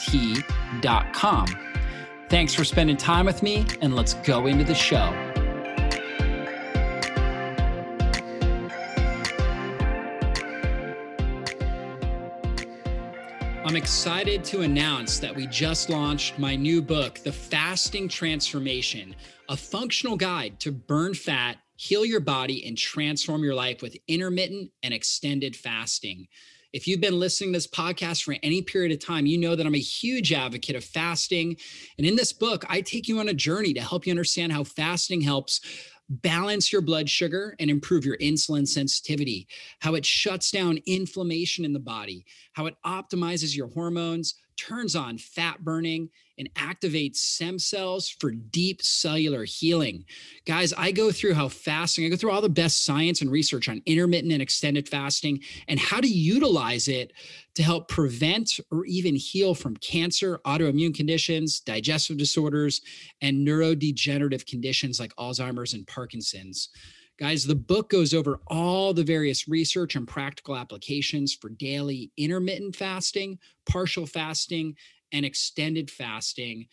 T.com. Thanks for spending time with me, and let's go into the show. I'm excited to announce that we just launched my new book, The Fasting Transformation, a functional guide to burn fat, heal your body, and transform your life with intermittent and extended fasting. If you've been listening to this podcast for any period of time, you know that I'm a huge advocate of fasting. And in this book, I take you on a journey to help you understand how fasting helps balance your blood sugar and improve your insulin sensitivity, how it shuts down inflammation in the body, how it optimizes your hormones, turns on fat burning, and activates stem cells for deep cellular healing. Guys, I go through how fasting, I go through all the best science and research on intermittent and extended fasting and how to utilize it to help prevent or even heal from cancer, autoimmune conditions, digestive disorders, and neurodegenerative conditions like Alzheimer's and Parkinson's. Guys, the book goes over all the various research and practical applications for daily intermittent fasting, partial fasting, and extended fasting.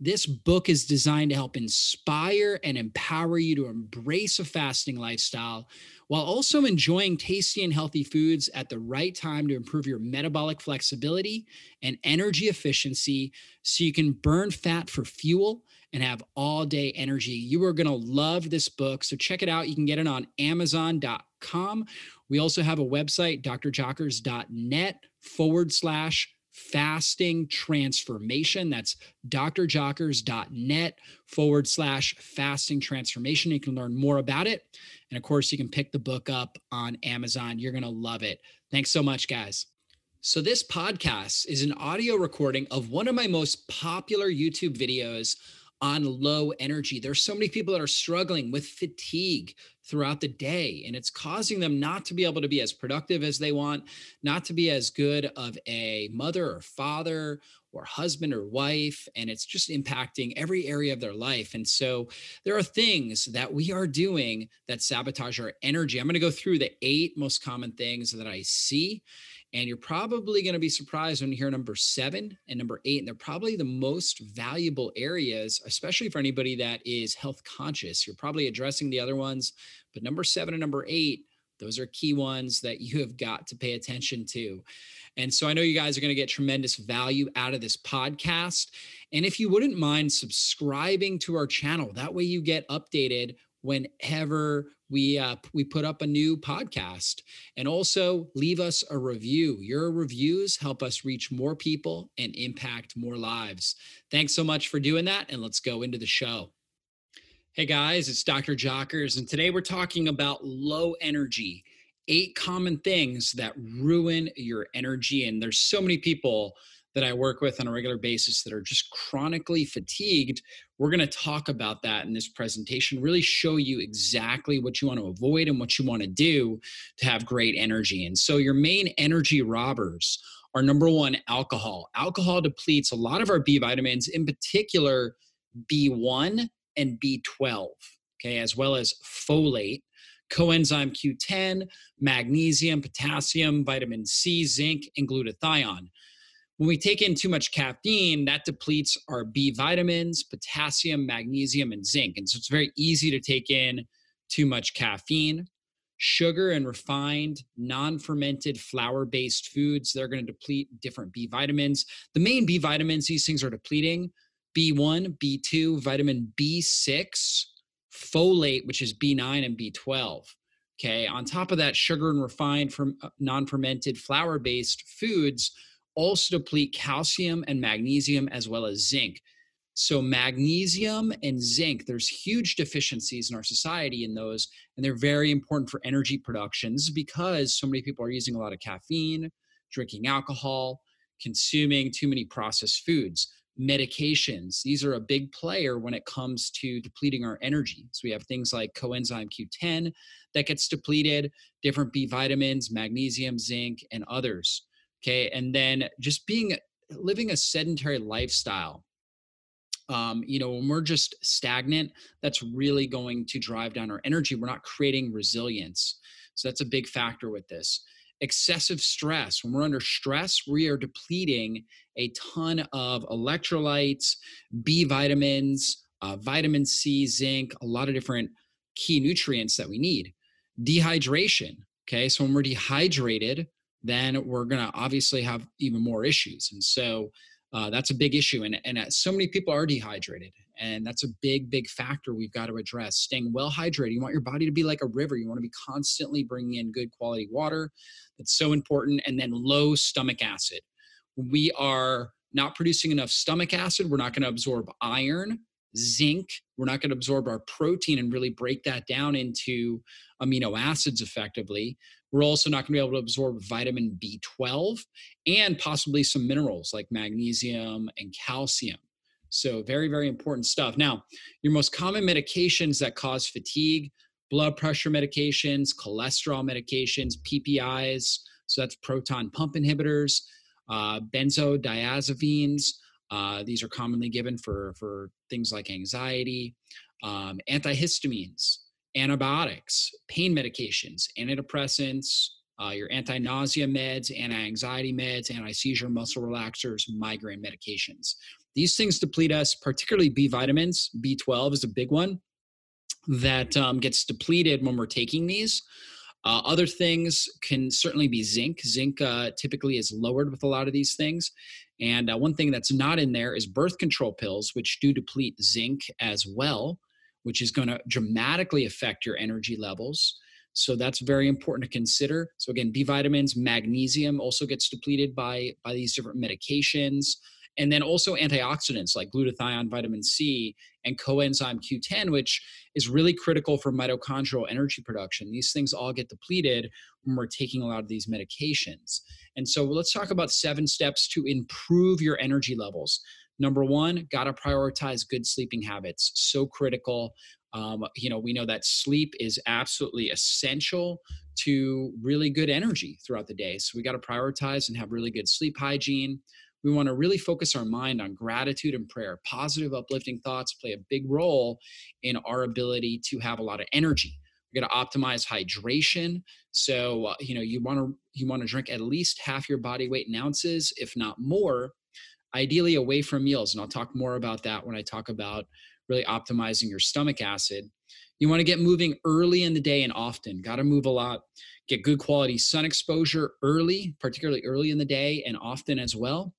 This book is designed to help inspire and empower you to embrace a fasting lifestyle while also enjoying tasty and healthy foods at the right time to improve your metabolic flexibility and energy efficiency so you can burn fat for fuel and have all day energy. You are going to love this book. So check it out. You can get it on amazon.com. We also have a website, drjockers.net forward slash fasting transformation. That's drjockers.net forward slash fasting transformation. You can learn more about it. And of course, you can pick the book up on Amazon. You're going to love it. Thanks so much, guys. So, this podcast is an audio recording of one of my most popular YouTube videos on low energy. There's so many people that are struggling with fatigue throughout the day, and it's causing them not to be able to be as productive as they want, not to be as good of a mother or father or husband or wife, and it's just impacting every area of their life. And so there are things that we are doing that sabotage our energy. I'm going to go through the eight most common things that I see and you're probably going to be surprised when you hear number seven and number eight. And they're probably the most valuable areas, especially for anybody that is health conscious. You're probably addressing the other ones, but number seven and number eight, those are key ones that you have got to pay attention to. And so I know you guys are going to get tremendous value out of this podcast. And if you wouldn't mind subscribing to our channel, that way you get updated whenever we uh, we put up a new podcast. And also leave us a review. Your reviews help us reach more people and impact more lives. Thanks so much for doing that and let's go into the show. Hey guys it's dr jockers and today we're talking about low energy eight common things that ruin your energy. And there's so many people that I work with on a regular basis that are just chronically fatigued. We're going to talk about that in this presentation, really show you exactly what you want to avoid and what you want to do to have great energy. And so, your main energy robbers are number one, alcohol. Alcohol depletes a lot of our B vitamins, in particular B1 and B12, okay, as well as folate coenzyme Q10, magnesium, potassium, vitamin C, zinc, and glutathione. When we take in too much caffeine, that depletes our B vitamins, potassium, magnesium, and zinc. And so it's very easy to take in too much caffeine. sugar and refined non-fermented flour-based foods they're going to deplete different b vitamins the main b vitamins these things are depleting b1 b2 vitamin b6 folate which is b9 and b12 okay on top of that sugar and refined from uh, non-fermented flour-based foods also deplete calcium and magnesium as well as zinc so, magnesium and zinc, there's huge deficiencies in our society in those, and they're very important for energy productions because so many people are using a lot of caffeine, drinking alcohol, consuming too many processed foods. Medications, these are a big player when it comes to depleting our energy. So, we have things like coenzyme Q10 that gets depleted, different B vitamins, magnesium, zinc, and others. Okay. And then just being living a sedentary lifestyle um, you know, when we're just stagnant, that's really going to drive down our energy. We're not creating resilience. So that's a big factor with this. Excessive stress. When we're under stress, we are depleting a ton of electrolytes, B vitamins, uh, vitamin C, zinc, a lot of different key nutrients that we need. Dehydration. Okay. So when we're dehydrated, then we're going to obviously have even more issues. And so, uh, that's a big issue. And, and uh, so many people are dehydrated. And that's a big, big factor we've got to address. Staying well hydrated. You want your body to be like a river. You want to be constantly bringing in good quality water. That's so important. And then low stomach acid. We are not producing enough stomach acid. We're not going to absorb iron, zinc. We're not going to absorb our protein and really break that down into amino acids effectively. We're also not going to be able to absorb vitamin B12 and possibly some minerals like magnesium and calcium. So, very, very important stuff. Now, your most common medications that cause fatigue blood pressure medications, cholesterol medications, PPIs, so that's proton pump inhibitors, uh, benzodiazepines. Uh, these are commonly given for, for things like anxiety, um, antihistamines, antibiotics, pain medications, antidepressants, uh, your anti nausea meds, anti anxiety meds, anti seizure muscle relaxers, migraine medications. These things deplete us, particularly B vitamins. B12 is a big one that um, gets depleted when we're taking these. Uh, other things can certainly be zinc. Zinc uh, typically is lowered with a lot of these things. And uh, one thing that's not in there is birth control pills, which do deplete zinc as well which is going to dramatically affect your energy levels. So that's very important to consider. So again, B vitamins, magnesium also gets depleted by by these different medications. And then also antioxidants like glutathione, vitamin C, and coenzyme Q10, which is really critical for mitochondrial energy production. These things all get depleted when we're taking a lot of these medications. And so let's talk about seven steps to improve your energy levels. Number one, got to prioritize good sleeping habits. So critical. Um, you know, we know that sleep is absolutely essential to really good energy throughout the day. So we got to prioritize and have really good sleep hygiene. We want to really focus our mind on gratitude and prayer. Positive, uplifting thoughts play a big role in our ability to have a lot of energy. We're going to optimize hydration. So, uh, you know, you want to you want to drink at least half your body weight in ounces, if not more, ideally away from meals. And I'll talk more about that when I talk about really optimizing your stomach acid. You want to get moving early in the day and often. Got to move a lot. Get good quality sun exposure early, particularly early in the day and often as well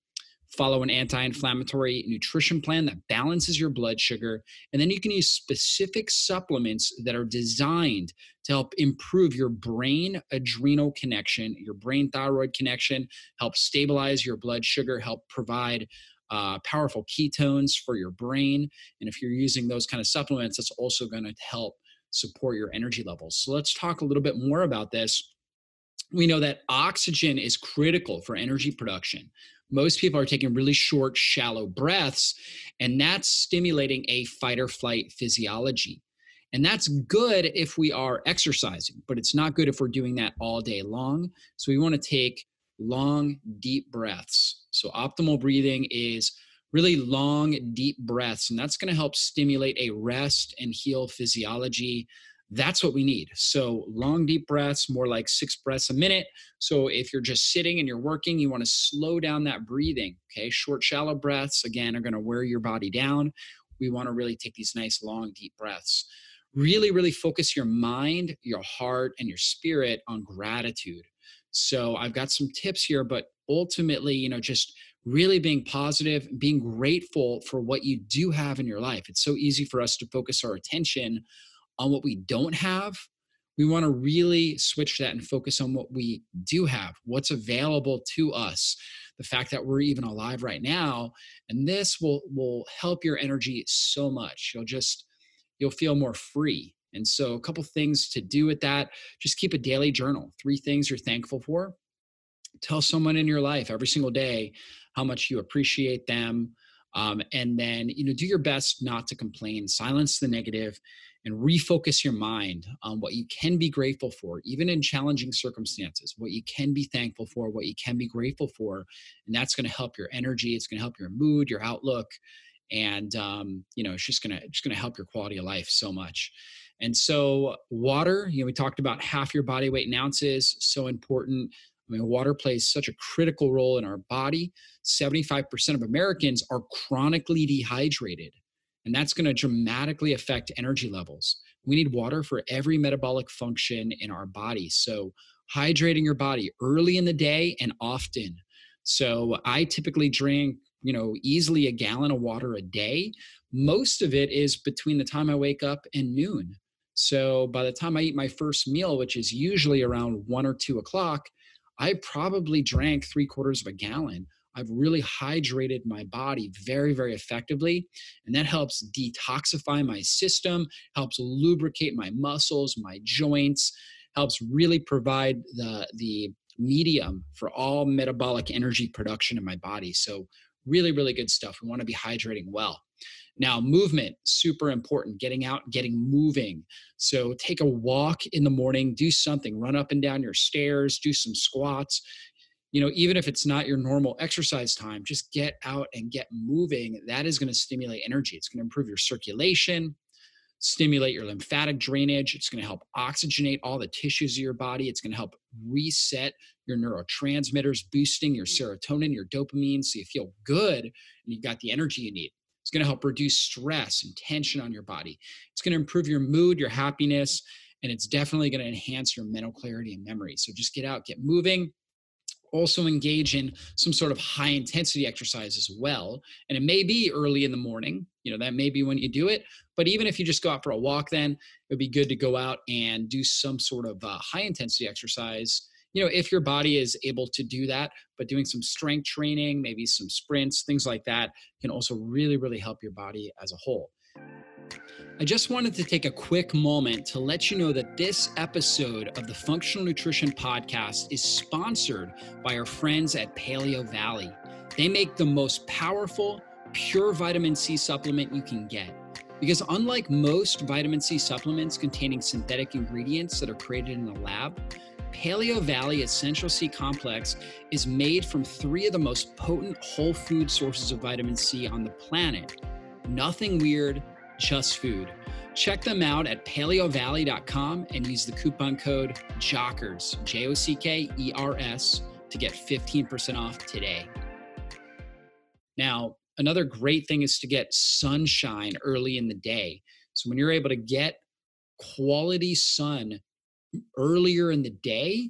follow an anti inflammatory nutrition plan that balances your blood sugar. And then you can use specific supplements that are designed to help improve your brain adrenal connection, your brain thyroid connection, help stabilize your blood sugar, help provide. Uh, powerful ketones for your brain. And if you're using those kind of supplements, that's also going to help support your energy levels. So let's talk a little bit more about this we know that oxygen is critical for energy production most people are taking really short, shallow breaths, and that's stimulating a fight or flight physiology. And that's good if we are exercising, but it's not good if we're doing that all day long. So we want to take long, deep breaths. So optimal breathing is really long, deep breaths, and that's going to help stimulate a rest and heal physiology that's what we need. So long, deep breaths, more like six breaths a minute. So if you're just sitting and you're working, you want to slow down that breathing. Okay. Short, shallow breaths, again, are going to wear your body down. We want to really take these nice, long, deep breaths. really, really focus your mind, your heart, and your spirit on gratitude. So I've got some tips here, but ultimately, you know, just really being positive, being grateful for what you do have in your life. It's so easy for us to focus our attention on what we don't have. We want to really switch that and focus on what we do have, what's available to us, the fact that we're even alive right now. And this will will help your energy so much. You'll just you'll feel more free. And so a couple things to do with that, just keep a daily journal. Three things you're thankful for. Tell someone in your life every single day how much you appreciate them. Um, and then, you know, do your best not to complain, silence the negative, and refocus your mind on what you can be grateful for, even in challenging circumstances, what you can be thankful for, what you can be grateful for. And that's going to help your energy. It's going to help your mood, your outlook. And, um, you know, it's just going to, just going to help your quality of life so much. And so water, you know, we talked about half your body weight in ounces, so important. I mean, water plays such a critical role in our body. 75% of Americans are chronically dehydrated, and that's going to dramatically affect energy levels. We need water for every metabolic function in our body. So, hydrating your body early in the day and often. So, I typically drink, you know, easily a gallon of water a day. Most of it is between the time I wake up and noon. So, by the time I eat my first meal, which is usually around one or two o'clock, I probably drank three quarters of a gallon. I've really hydrated my body very, very effectively. And that helps detoxify my system, helps lubricate my muscles, my joints, helps really provide the, the medium for all metabolic energy production in my body. So, really, really good stuff. We want to be hydrating well. Now, movement, super important, getting out, getting moving. So take a walk in the morning, do something, run up and down your stairs, do some squats. You know, even if it's not your normal exercise time, just get out and get moving. That is going to stimulate energy. It's going to improve your circulation, stimulate your lymphatic drainage. It's going to help oxygenate all the tissues of your body. It's going to help reset your neurotransmitters, boosting your mm. serotonin, your dopamine, so you feel good and you've got the energy you need. It's going to help reduce stress and tension on your body. It's going to improve your mood, your happiness, and it's definitely going to enhance your mental clarity and memory. So just get out, get moving. Also engage in some sort of high intensity exercise as well. And it may be early in the morning, you know, that may be when you do it. But even if you just go out for a walk, then it would be good to go out and do some sort of uh, high intensity exercise you know, if your body is able to do that, but doing some strength training, maybe some sprints, things like that can also really, really help your body as a whole. I just wanted to take a quick moment to let you know that this episode of the Functional Nutrition Podcast is sponsored by our friends at Paleo Valley. They make the most powerful, pure vitamin C supplement you can get. Because unlike most vitamin C supplements containing synthetic ingredients that are created in the lab, Paleo Valley Essential C Complex is made from three of the most potent whole food sources of vitamin C on the planet. Nothing weird, just food. Check them out at paleovalley.com and use the coupon code JOCKERS, J O C K E R S, to get 15% off today. Now, another great thing is to get sunshine early in the day. So, when you're able to get quality sun earlier in the day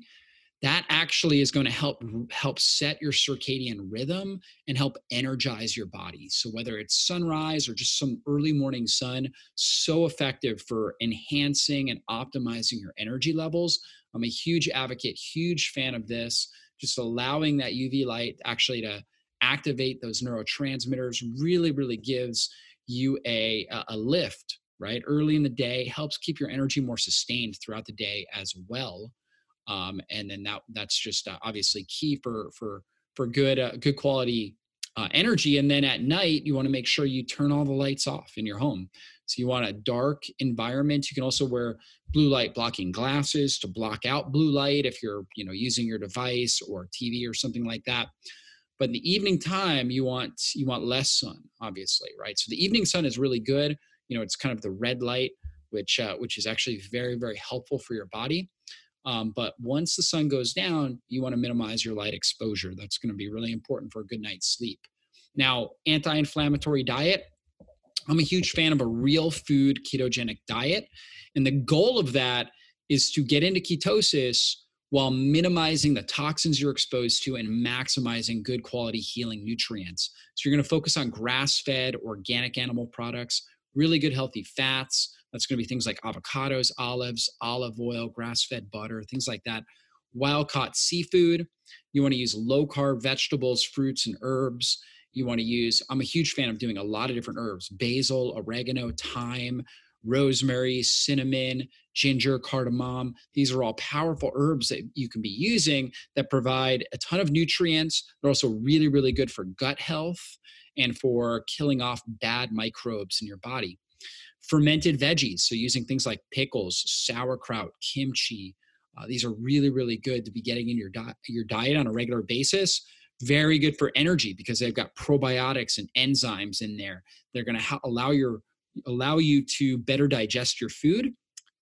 that actually is going to help help set your circadian rhythm and help energize your body. So whether it's sunrise or just some early morning sun so effective for enhancing and optimizing your energy levels. I'm a huge advocate huge fan of this just allowing that uv light actually to activate those neurotransmitters really really gives you a a lift right? Early in the day helps keep your energy more sustained throughout the day as well um, and then that that's just uh, obviously key for for for good uh, good quality uh, energy and then at night you want to make sure you turn all the lights off in your home. So you want a dark environment. You can also wear blue light blocking glasses to block out blue light if you're you know using your device or tv or something like that. But in the evening time you want you want less sun obviously right? So the evening sun is really good. You know it's kind of the red light which uh, which is actually very very helpful for your body um, but once the sun goes down you want to minimize your light exposure that's going to be really important for a good night's sleep now anti-inflammatory diet I'm a huge fan of a real food ketogenic diet. And the goal of that is to get into ketosis while minimizing the toxins you're exposed to and maximizing good quality healing nutrients. So you're going to focus on grass fed, organic animal products, really good healthy fats. That's going to be things like avocados, olives, olive oil, grass fed butter, things like that. Wild caught seafood. You want to use low carb vegetables, fruits, and herbs. You want to use, I'm a huge fan of doing a lot of different herbs basil, oregano, thyme, rosemary, cinnamon, ginger, cardamom. These are all powerful herbs that you can be using that provide a ton of nutrients. They're also really, really good for gut health and for killing off bad microbes in your body. Fermented veggies, so using things like pickles, sauerkraut, kimchi. Uh, these are really, really good to be getting in your, di- your diet on a regular basis very good for energy because they've got probiotics and enzymes in there. They're going to ha- allow your allow you to better digest your food.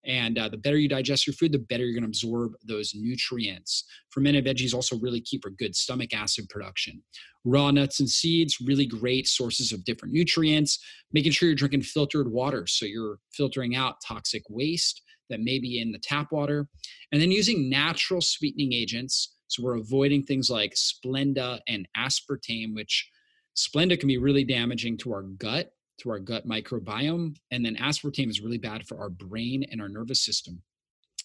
And uh, the better you digest your food, the better you're going to absorb those nutrients. Fermented veggies also really keep a good stomach acid production. Raw nuts and seeds, really great sources of different nutrients. Making sure you're drinking filtered water so you're filtering out toxic waste that may be in the tap water. And then using natural sweetening agents. So we're avoiding things like Splenda and aspartame, which Splenda can be really damaging to our gut to our gut microbiome. And then aspartame is really bad for our brain and our nervous system.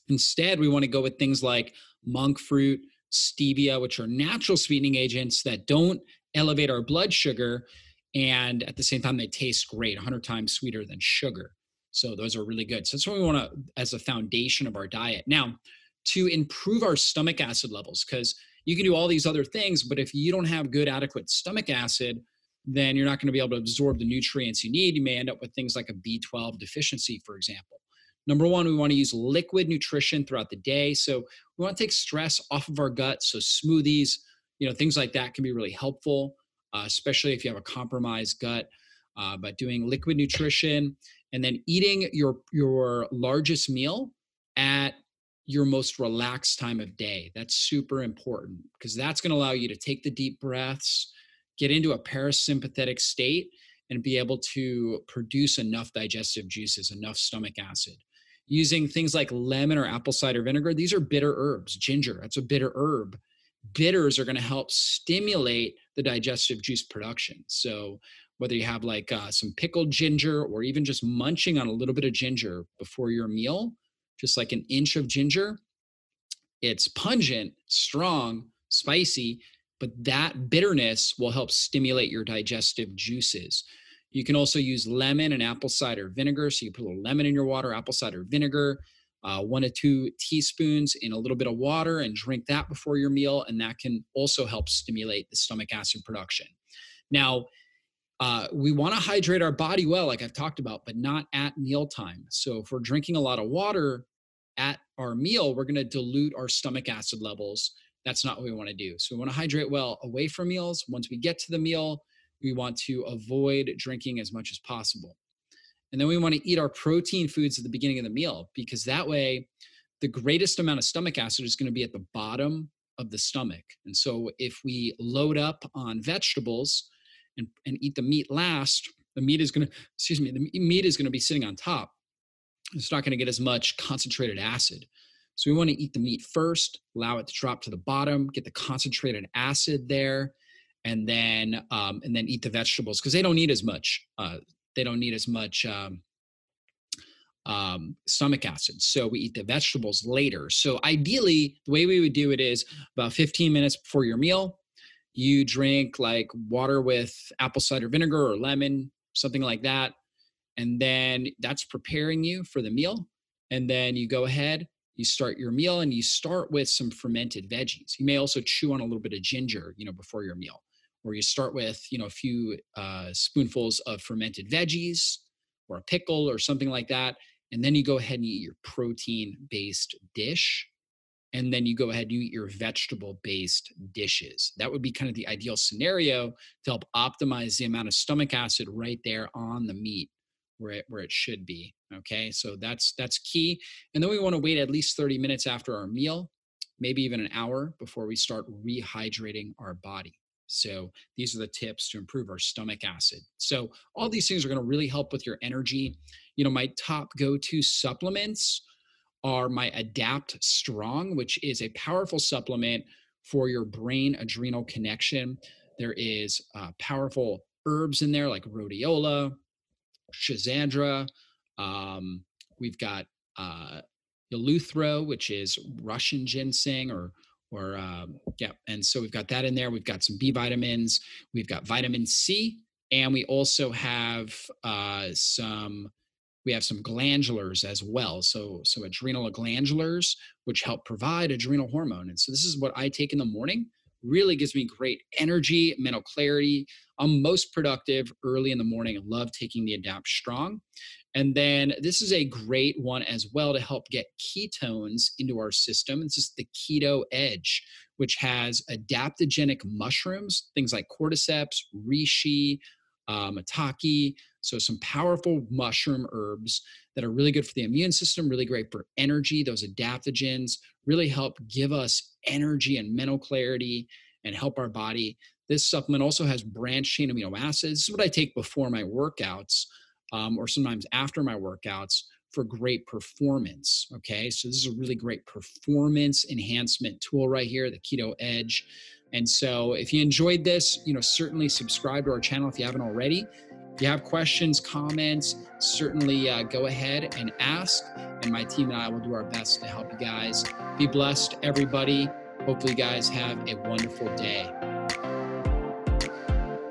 Instead, we want to go with things like monk fruit, stevia, which are natural sweetening agents that don't elevate our blood sugar. And at the same time, they taste great, 100 times sweeter than sugar. So those are really good. So that's what we want to, as a foundation of our diet. Now, to improve our stomach acid levels, because you can do all these other things, but if you don't have good, adequate stomach acid, then you're not going to be able to absorb the nutrients you need. You may end up with things like a B12 deficiency, for example. Number one, we want to use liquid nutrition throughout the day. So we want to take stress off of our gut. So smoothies, you know, things like that can be really helpful, uh, especially if you have a compromised gut. Uh, but doing liquid nutrition and then eating your your largest meal at your most relaxed time of day. That's super important because that's going to allow you to take the deep breaths get into a parasympathetic state and be able to produce enough digestive juices, enough stomach acid. Using things like lemon or apple cider vinegar, these are bitter herbs. Ginger, that's a bitter herb. Bitters are going to help stimulate the digestive juice production. So, whether you have like uh, some pickled ginger or even just munching on a little bit of ginger before your meal, just like an inch of ginger, it's pungent, strong, spicy, but that bitterness will help stimulate your digestive juices. You can also use lemon and apple cider vinegar. So you put a little lemon in your water, apple cider vinegar, uh, one to two teaspoons in a little bit of water, and drink that before your meal. And that can also help stimulate the stomach acid production. Now, uh, we want to hydrate our body well, like I've talked about, but not at mealtime. So if we're drinking a lot of water at our meal, we're going to dilute our stomach acid levels that's not what we want to do. So we want to hydrate well away from meals. Once we get to the meal, we want to avoid drinking as much as possible. And then we want to eat our protein foods at the beginning of the meal because that way the greatest amount of stomach acid is going to be at the bottom of the stomach. And so if we load up on vegetables and, and eat the meat last, the meat is going to, excuse me, the meat is going to be sitting on top. It's not going to get as much concentrated acid. So we want to eat the meat first, allow it to drop to the bottom, get the concentrated acid there, and then um, and then eat the vegetables because they don't need as much. Uh, they don't need as much um, um, stomach acid. So we eat the vegetables later. So ideally, the way we would do it is about 15 minutes before your meal, you drink like water with apple cider vinegar or lemon, something like that. And then that's preparing you for the meal. And then you go ahead, you start your meal and you start with some fermented veggies. You may also chew on a little bit of ginger, you know, before your meal, or you start with, you know, a few uh, spoonfuls of fermented veggies or a pickle or something like that. And then you go ahead and eat your protein based dish. And then you go ahead and you eat your vegetable based dishes. That would be kind of the ideal scenario to help optimize the amount of stomach acid right there on the meat where it, where it should be. Okay, so that's that's key. And then we want to wait at least 30 minutes after our meal, maybe even an hour before we start rehydrating our body. So these are the tips to improve our stomach acid. So all these things are going to really help with your energy. You know, my top go-to supplements are my Adapt Strong, which is a powerful supplement for your brain adrenal connection. There is uh, powerful herbs in there like rhodiola, schizandra. Um, we've got uh, eleuthero, which is Russian ginseng or or um, yeah and so we've got that in there. We've got some b vitamins. We've got vitamin c and we also have uh, some we have some glandulars as well. So so adrenal glandulars which help provide adrenal hormone. And so this is what i take in the morning really gives me great energy mental clarity i'm most productive early in the morning I love taking the adapt strong and then this is a great one as well to help get ketones into our system. This is the Keto Edge, which has adaptogenic mushrooms, things like cordyceps, reishi, uh, maitake. So, some powerful mushroom herbs that are really good for the immune system, really great for energy. Those adaptogens really help give us energy and mental clarity and help our body. This supplement also has branched chain amino acids. This is what I take before my workouts um, or sometimes after my workouts for great performance. Okay, so this is a really great performance enhancement tool right here, the Keto Edge. And so, if you enjoyed this, you know, certainly subscribe to our channel if you haven't already. If you have questions, comments, certainly uh, go ahead and ask. And my team and I will do our best to help you guys. Be blessed, everybody. Hopefully, you guys have a wonderful day.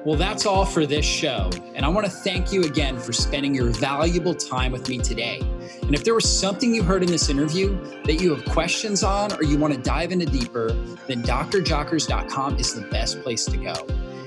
Well, that's all for this show. And I want to thank you again for spending your valuable time with me today. And if there was something you heard in this interview that you have questions on or you want to dive into deeper, then drjockers.com is the best place to go.